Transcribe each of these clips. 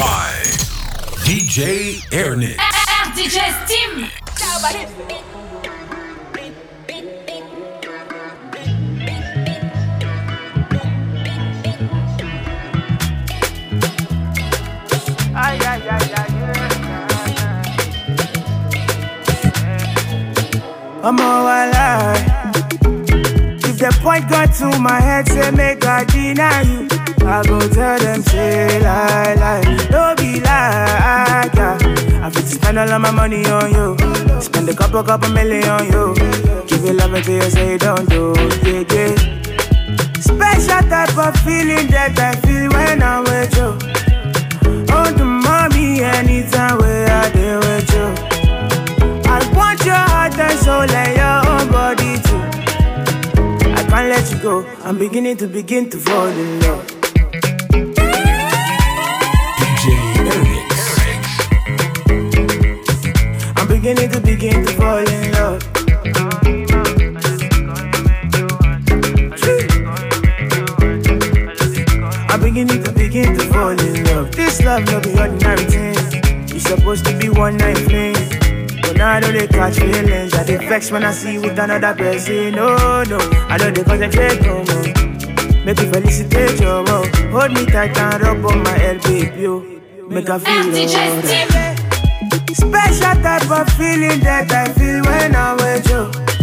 by DJ Airnix. DJ Steam. Ay, ay, ay, ay, I'm all alive. If the point got to my head, say make I deny you. I go tell them, say lie, lie. Don't be like, yeah. I fit spend all of my money on you. Spend a couple, couple million on you. Give you love until you say don't do, yeah, yeah. Special type of feeling that I feel when I'm with you. Oh, the mommy, anytime go. I'm beginning to begin to fall in love. DJ. I'm beginning to begin to fall in love. I'm beginning to begin to fall in love. This love no be ordinary thing. You supposed to be one night fling. Now I know they catch feelings. I dey vex when I see with another person. No, no, I know they concentrate no more. Make you felicitate your mom. Hold me tight and rub on my head, baby. yo. Make I feel alright. Special type of feeling that I feel when I'm with you.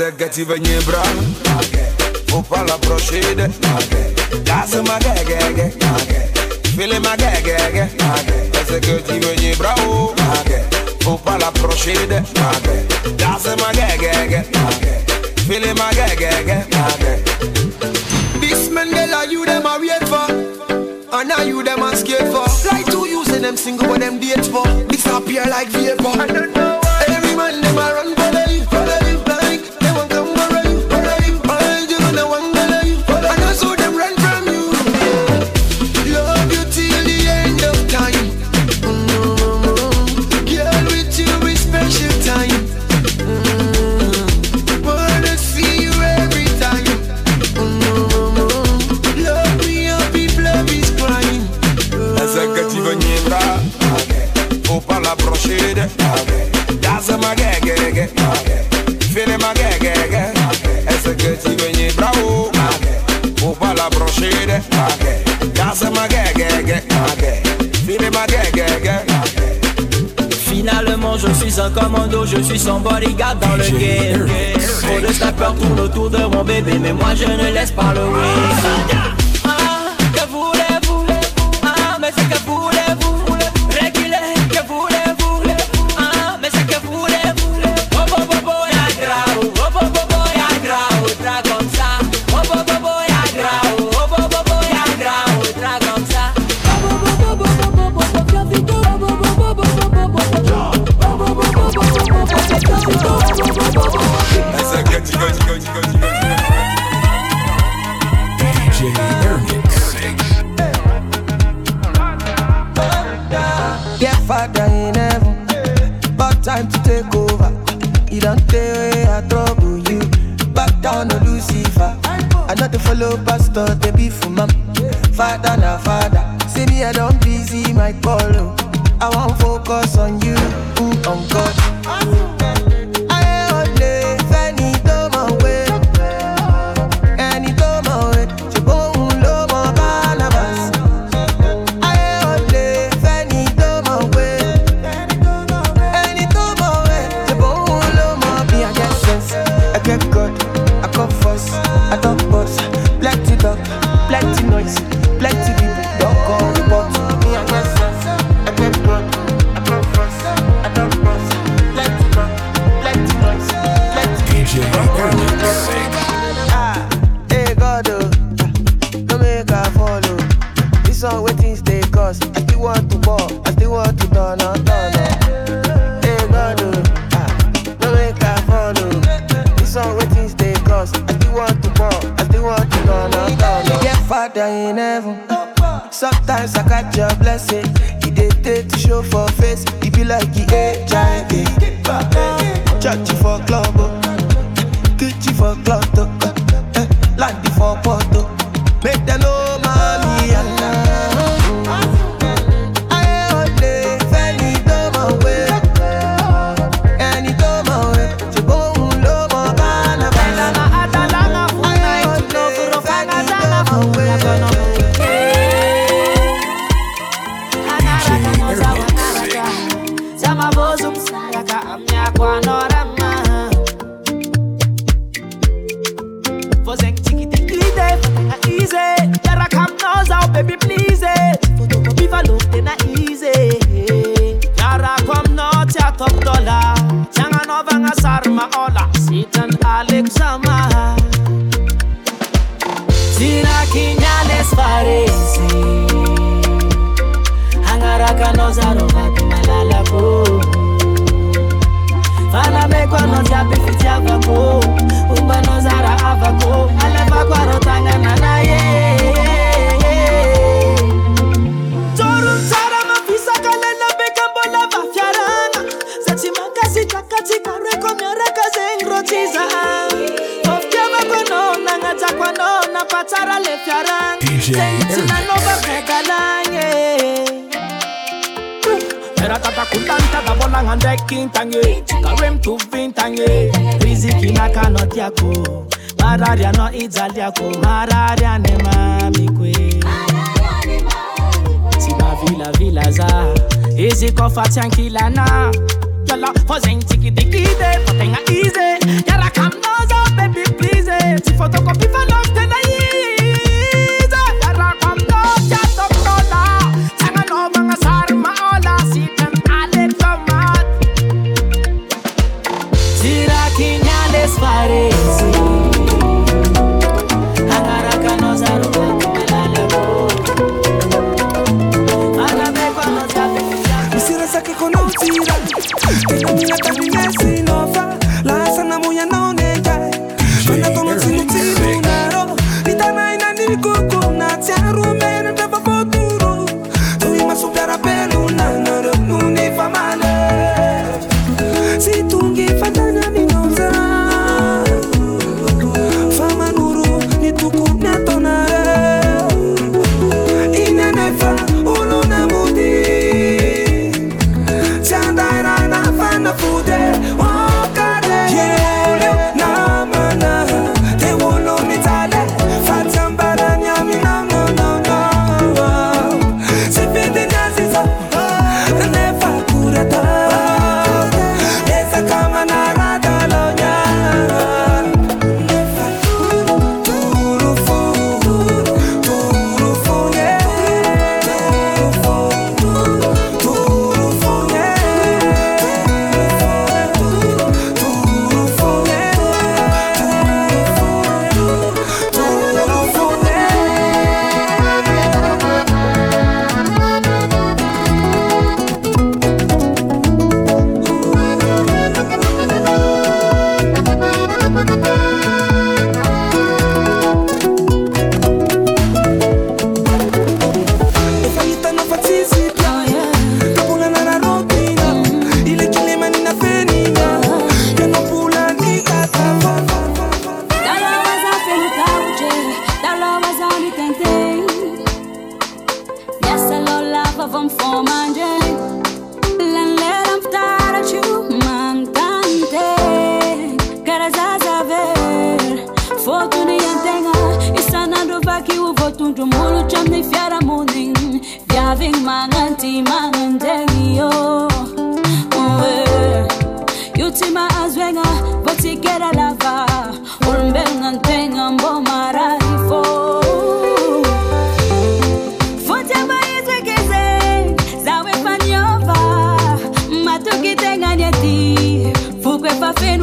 My love. Executive Nyebra. Faut pas l'approcher de Casse ma gague File ma gague Executive Nyebra. Faut pas l'approcher de Casse ma gague File ma gague This man girl are you them a wait for. And now you them a scared for. Like two using them single but them date for. Disappear like vapor. I don't know ma ma Finalement je suis un commando, je suis son bodyguard dans le game Trop de snappers tournent autour de mon bébé Mais moi je ne laisse pas le win Ah, que voulez-vous? Ah, mais c'est que in heaven, time to take over. You don't tell way I trouble you. Back down to Lucifer. I not to follow pastor, they be for mom. Father na father. See me, I don't busy my call. oh. I want focus on you, mm, on God. sinanovavekalanye eratatacutantadabolanga ndekintange kawemtuvintange rizikinakanotiako marariano idzaliako marariane mamikwe simavilavilaza izikofatsiankilana yala fozentikidikize fotenga ize. Yarakamnozo bebi plize sifotokopi растворится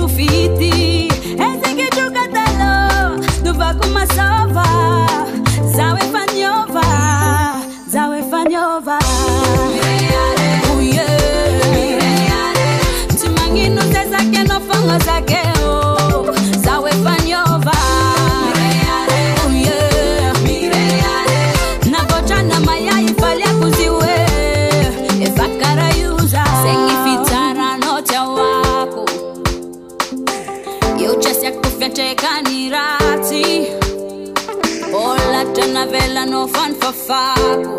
graffiti. Ese que não vá com kuma sova. fako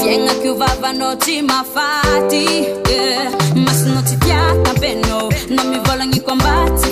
fiaignako vavanao tsy mafaty eh. masinao tsy tiatapenao na mivolagniko ambaty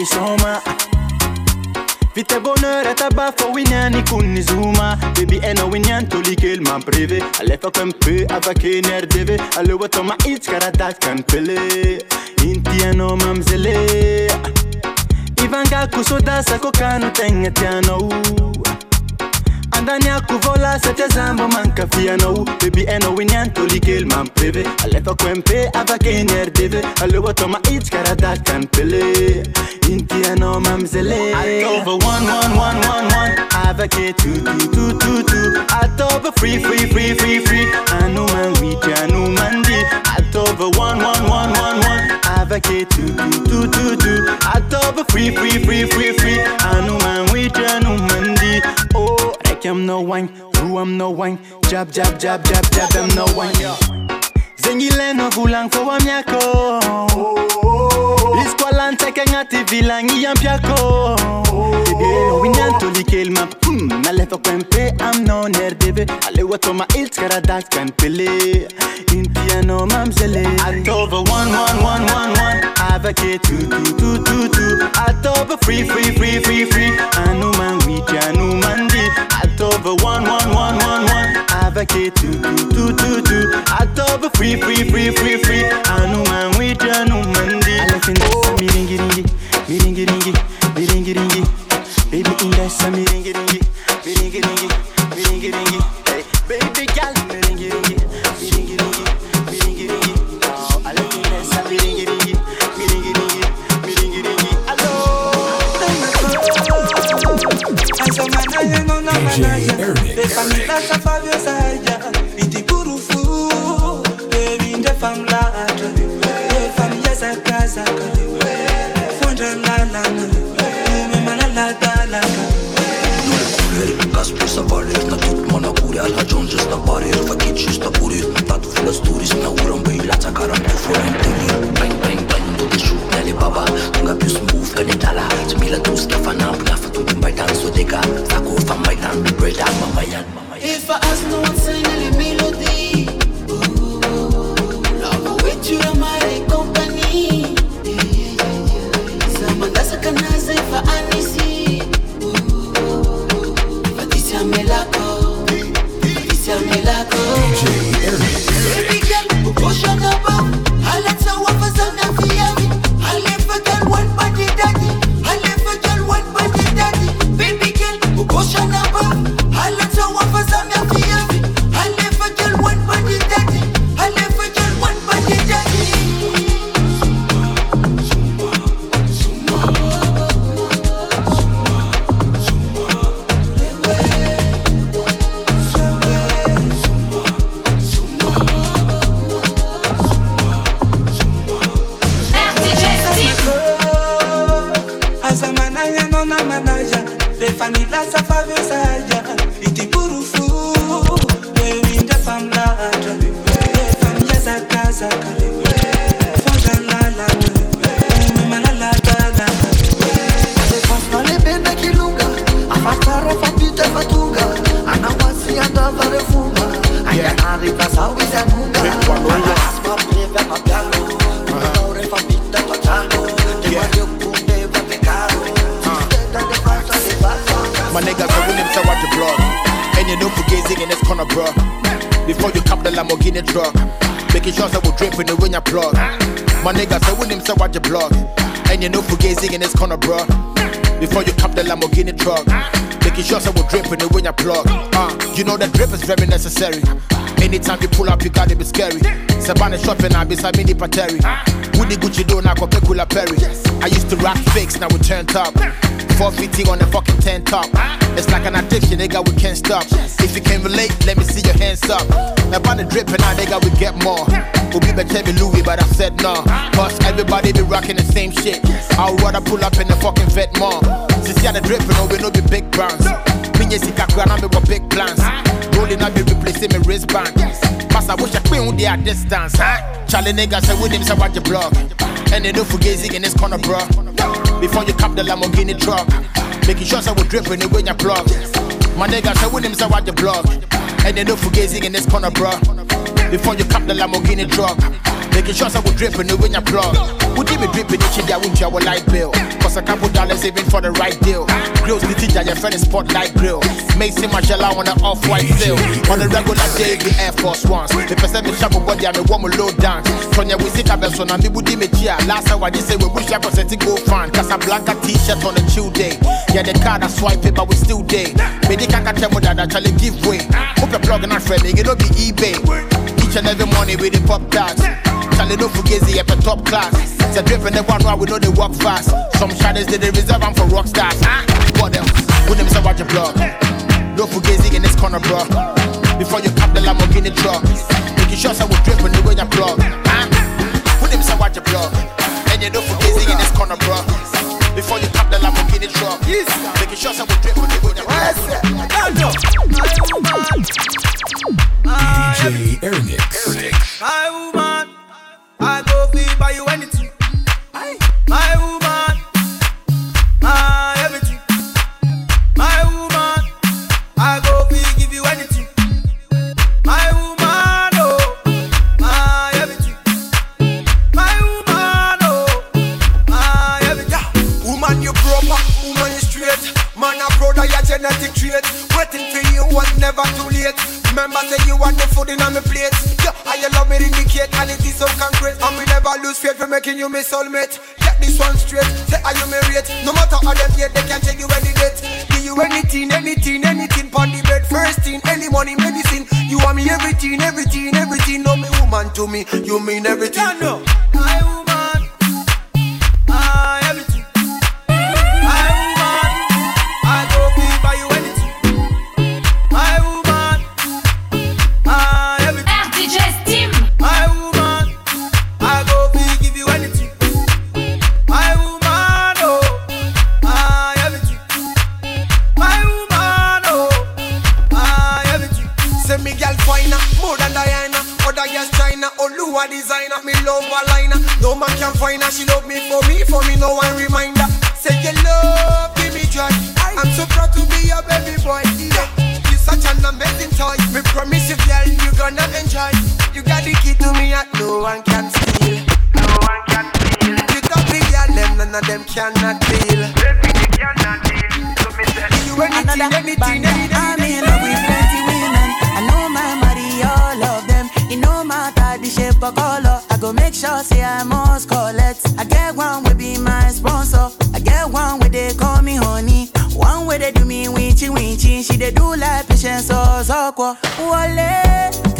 Isoma. Vite bonheur et tabac, faut winyani kunizuma Baby eno winyan tolikel man privé. Alefa kwempe avake nerdeve Alewa toma itz karadat kanpele Inti eno mamzele Ivanga kusodasa kokanu tenga tiano Ivanga kusodasa tenga tiano andani akuvola sete zambo mankafianou bebi man preve alefa kwempe avakeni rdeve alewotoma ich karadakan pele intiano mamzele October 1111 avake 2222 October free free free free free anuman witi anumandi October 1111 avake 2222 October free free free free no wang, who am no wang, jab jab jab jab jab am no wang. Zengile no gulang for wam nyantekengati vilangia mpiako. Winantolikelma hmm, nalefakwenpe amnonerdeve alewatoma iltskaradatkanpele intiano mamzele atova 1111 avake atova anumanwiti anumandi atova 1111 avake atova free free free free free. Anumanwiti anumandi oh. Aku famaitan Bereda mamayan If I ask no one sing les mélodies essa favela. My nigga, niggas are willing to watch the blog. And you know Fugazi in this corner, bro. Before you cap the Lamborghini truck, making sure that we drip in the when you plug. Uh, you know that drip is very necessary. Anytime you pull up, you gotta be scary. Sabana shopping, I be Samini Pateri. Woody Gucci do now Pekula Perry. I used to rock fakes, now we turn top. 450 on the fucking 10 top. It's like an addiction, nigga, we can't stop. If you can relate, let me see your hands up. Now, on the dripping, now, nigga, we get more. We'll be better than Louis, but I said no. Cause everybody be rocking the same shit. I'll rather pull up in the fucking vet more. Since you're the dripping, oh, we know be big brands. Minye sika krana, me got big plans. Rolling up, be replacing my wristband. Pass, I wish I queen with their distance. Charlie nigga say with him, say watch your blog. And they don't forget in this corner, bro. Before you cop the Lamborghini truck, making sure I will drip when you when you plug. My nigga say with him, say watch your blog. And they don't forget in this corner, bro. Before you cap the Lamborghini truck, making sure I will drip you when you plug. Would you be dripping each day? Wouldn't you have a light bill? Cause a couple dollars even for the right deal. Grills the teacher, your friend is spotlight grill. Macy Margiela on the off-white sale. On the regular day, the Air Force Ones. The percent me sharp body, I'm a woman low down. Sonya we sit up so na mi budi me chia. Last hour, just say we wish I set it go fan. Casablanca t-shirt on a chill day. Yeah, the card I swipe it, but we still day. Maybe can't tell me that actually give way. Hope you're plugging and friendly, it don't be eBay. Each and every morning with the pop tags. Charlie no fugazi up a top class. Say dripping the one while we know they walk fast. Some shadows they they reserve them for rock stars. Ah, what else? With them say watch your blog. No fugazi in this corner, bro. Before you cap the Lamborghini truck, making sure I will drip when you go your plug. Ah, with them say watch your blog. And you know fugazi in this corner, bro. Before you cap the Lamborghini truck, making sure I will drip when you go your DJ Ernix. My woman, I go feel buy you anything. My woman, my everything. My woman, I go feel give you anything. My woman, oh, my everything. My woman, oh, my everything. Woman, you proper, woman, you straight. Man, a brother, your genetic trait. Waiting for you was never too late. Remember, say you want the food in on my plate. Yeah, I you love me indicate, and it is so concrete. And we never lose faith for making you my soulmate. Get this one straight. Say, are you married? No matter how them yet, they can't take you any date. Give you anything, anything, anything. Pon the bed, first thing, any money, medicine. You want me everything, everything, everything. No, me woman to me, you mean everything. Yeah, no. My gonna enjoy. You got the key to me, and no one can steal. No one can steal. You don't be girl, them none of them cannot deal. Baby, you cannot deal. So me say, you anything, anything, anything. I'm in love with plenty women. I know my money, all of them. It no matter the shape or color. I go make sure say I must collect. I get one will be my sponsor. I get one where they call me honey. One way they do me winchy winchy. She they do like patience so so kwa. Wale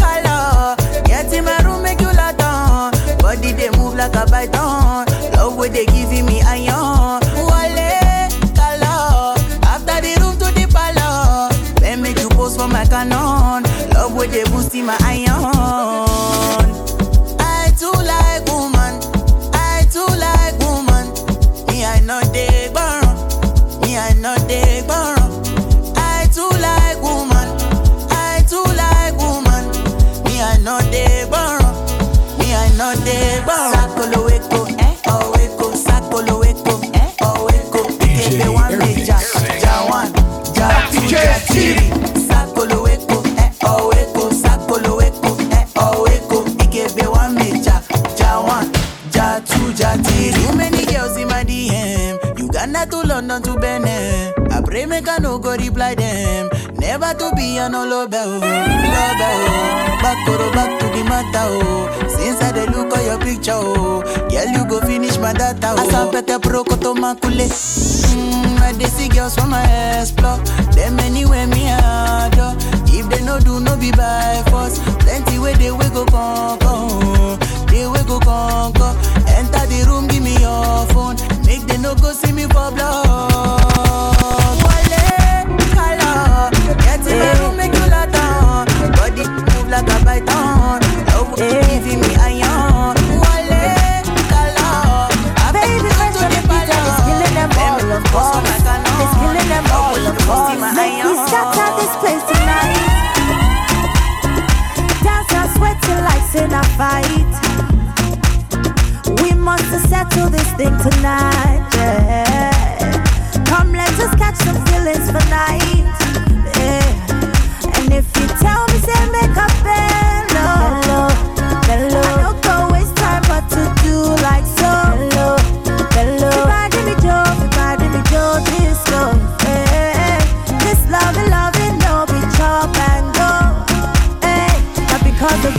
color. Get in my room make you lot on. Body they move like a python. Love where they giving me iron. Wale color. After the room to the palace. Then make you pose for my canon. Love where they boosting my iron. Make I no go reply them. Never to be olobe oh, olobe oh. Back to back to the matter oh. Since I dey look at your picture oh, girl you go finish my data oh. Asapete proko to makule. Mm, I dey see girls from my explore. Them anywhere me adore. If they no do no be by force. Plenty way they we go conquer. They we go conquer. Enter the room, give me your phone. Make they no go see me for blood. All. It's killing them all. Make me scatter this place tonight. Dance and sweating like in a fight. We must settle this thing tonight. Yeah. Come, let us catch some feelings for night. Yeah. And if you tell me, say make a bello,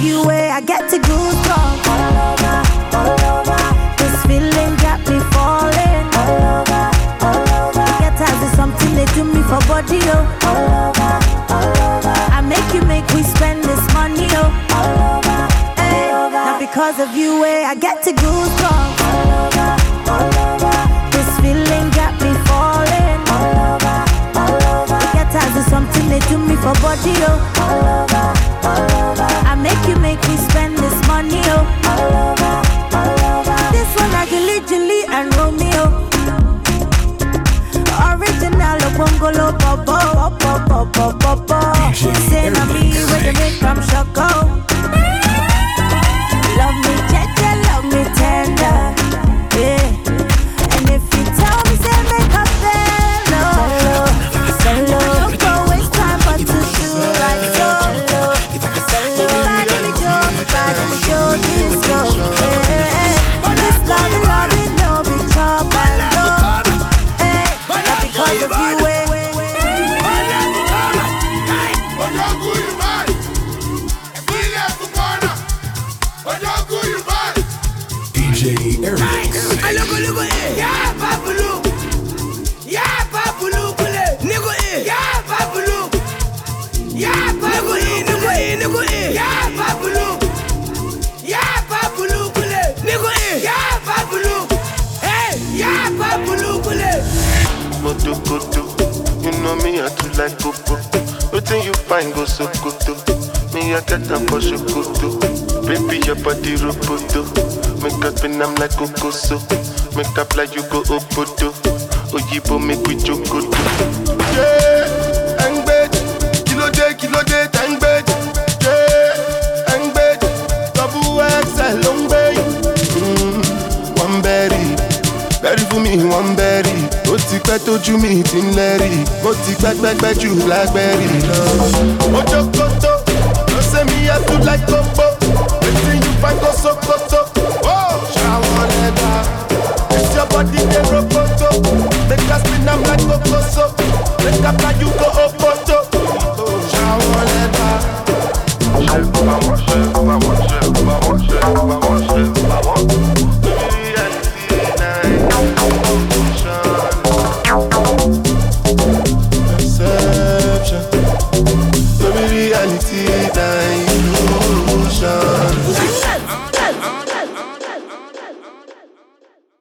you, eh, I get to goosebumps all over, all over. This feeling got me falling all over, all over. Get is something they do me for body, oh. All over, all over. I make you make we spend this money, oh. All over, hey, not because of you, eh, I get to goosebumps all over, all over. This feeling got me falling all over, all over. Get is something they do me for body, oh. All over, from Choco. Love me, Jeje, love me tender. Yeah. And if you tell me, say make a fellow, fellow. Don't waste time, but to do like so. Everybody me Joe, everybody me Joe, this go. Yeah. This love, love, it no be and go. Hey, not because of you, eh. Moto koto, you know me I too like coco. Wetin you find go so me I get am for shokoto. Baby your body roboto, make up spin am like kokoso. Make up like you go obodo, oyibo make we jokoto. Yeah, kílódé tẹ̀ ń gbèjì. Yeah, engbeji, double ń gbé yìí. Mm, one berry, berry for me, one ó ti pẹ́ tójú mi ti ń lẹ́rì mo ti pẹ́pẹ́pẹ́ jù lágbẹ́rì lọ. ojókòtò ló ṣe mi yàtú láì kókó wetin you find go sokoto ṣàwọn lẹ́dà. It's your body rokoto make I spin like kokoso make I fly you go ṣàwọn lẹ́dà. Ṣé o wọ́n ṣe o wọ́n ṣe o wọ́n ṣe wọ́n.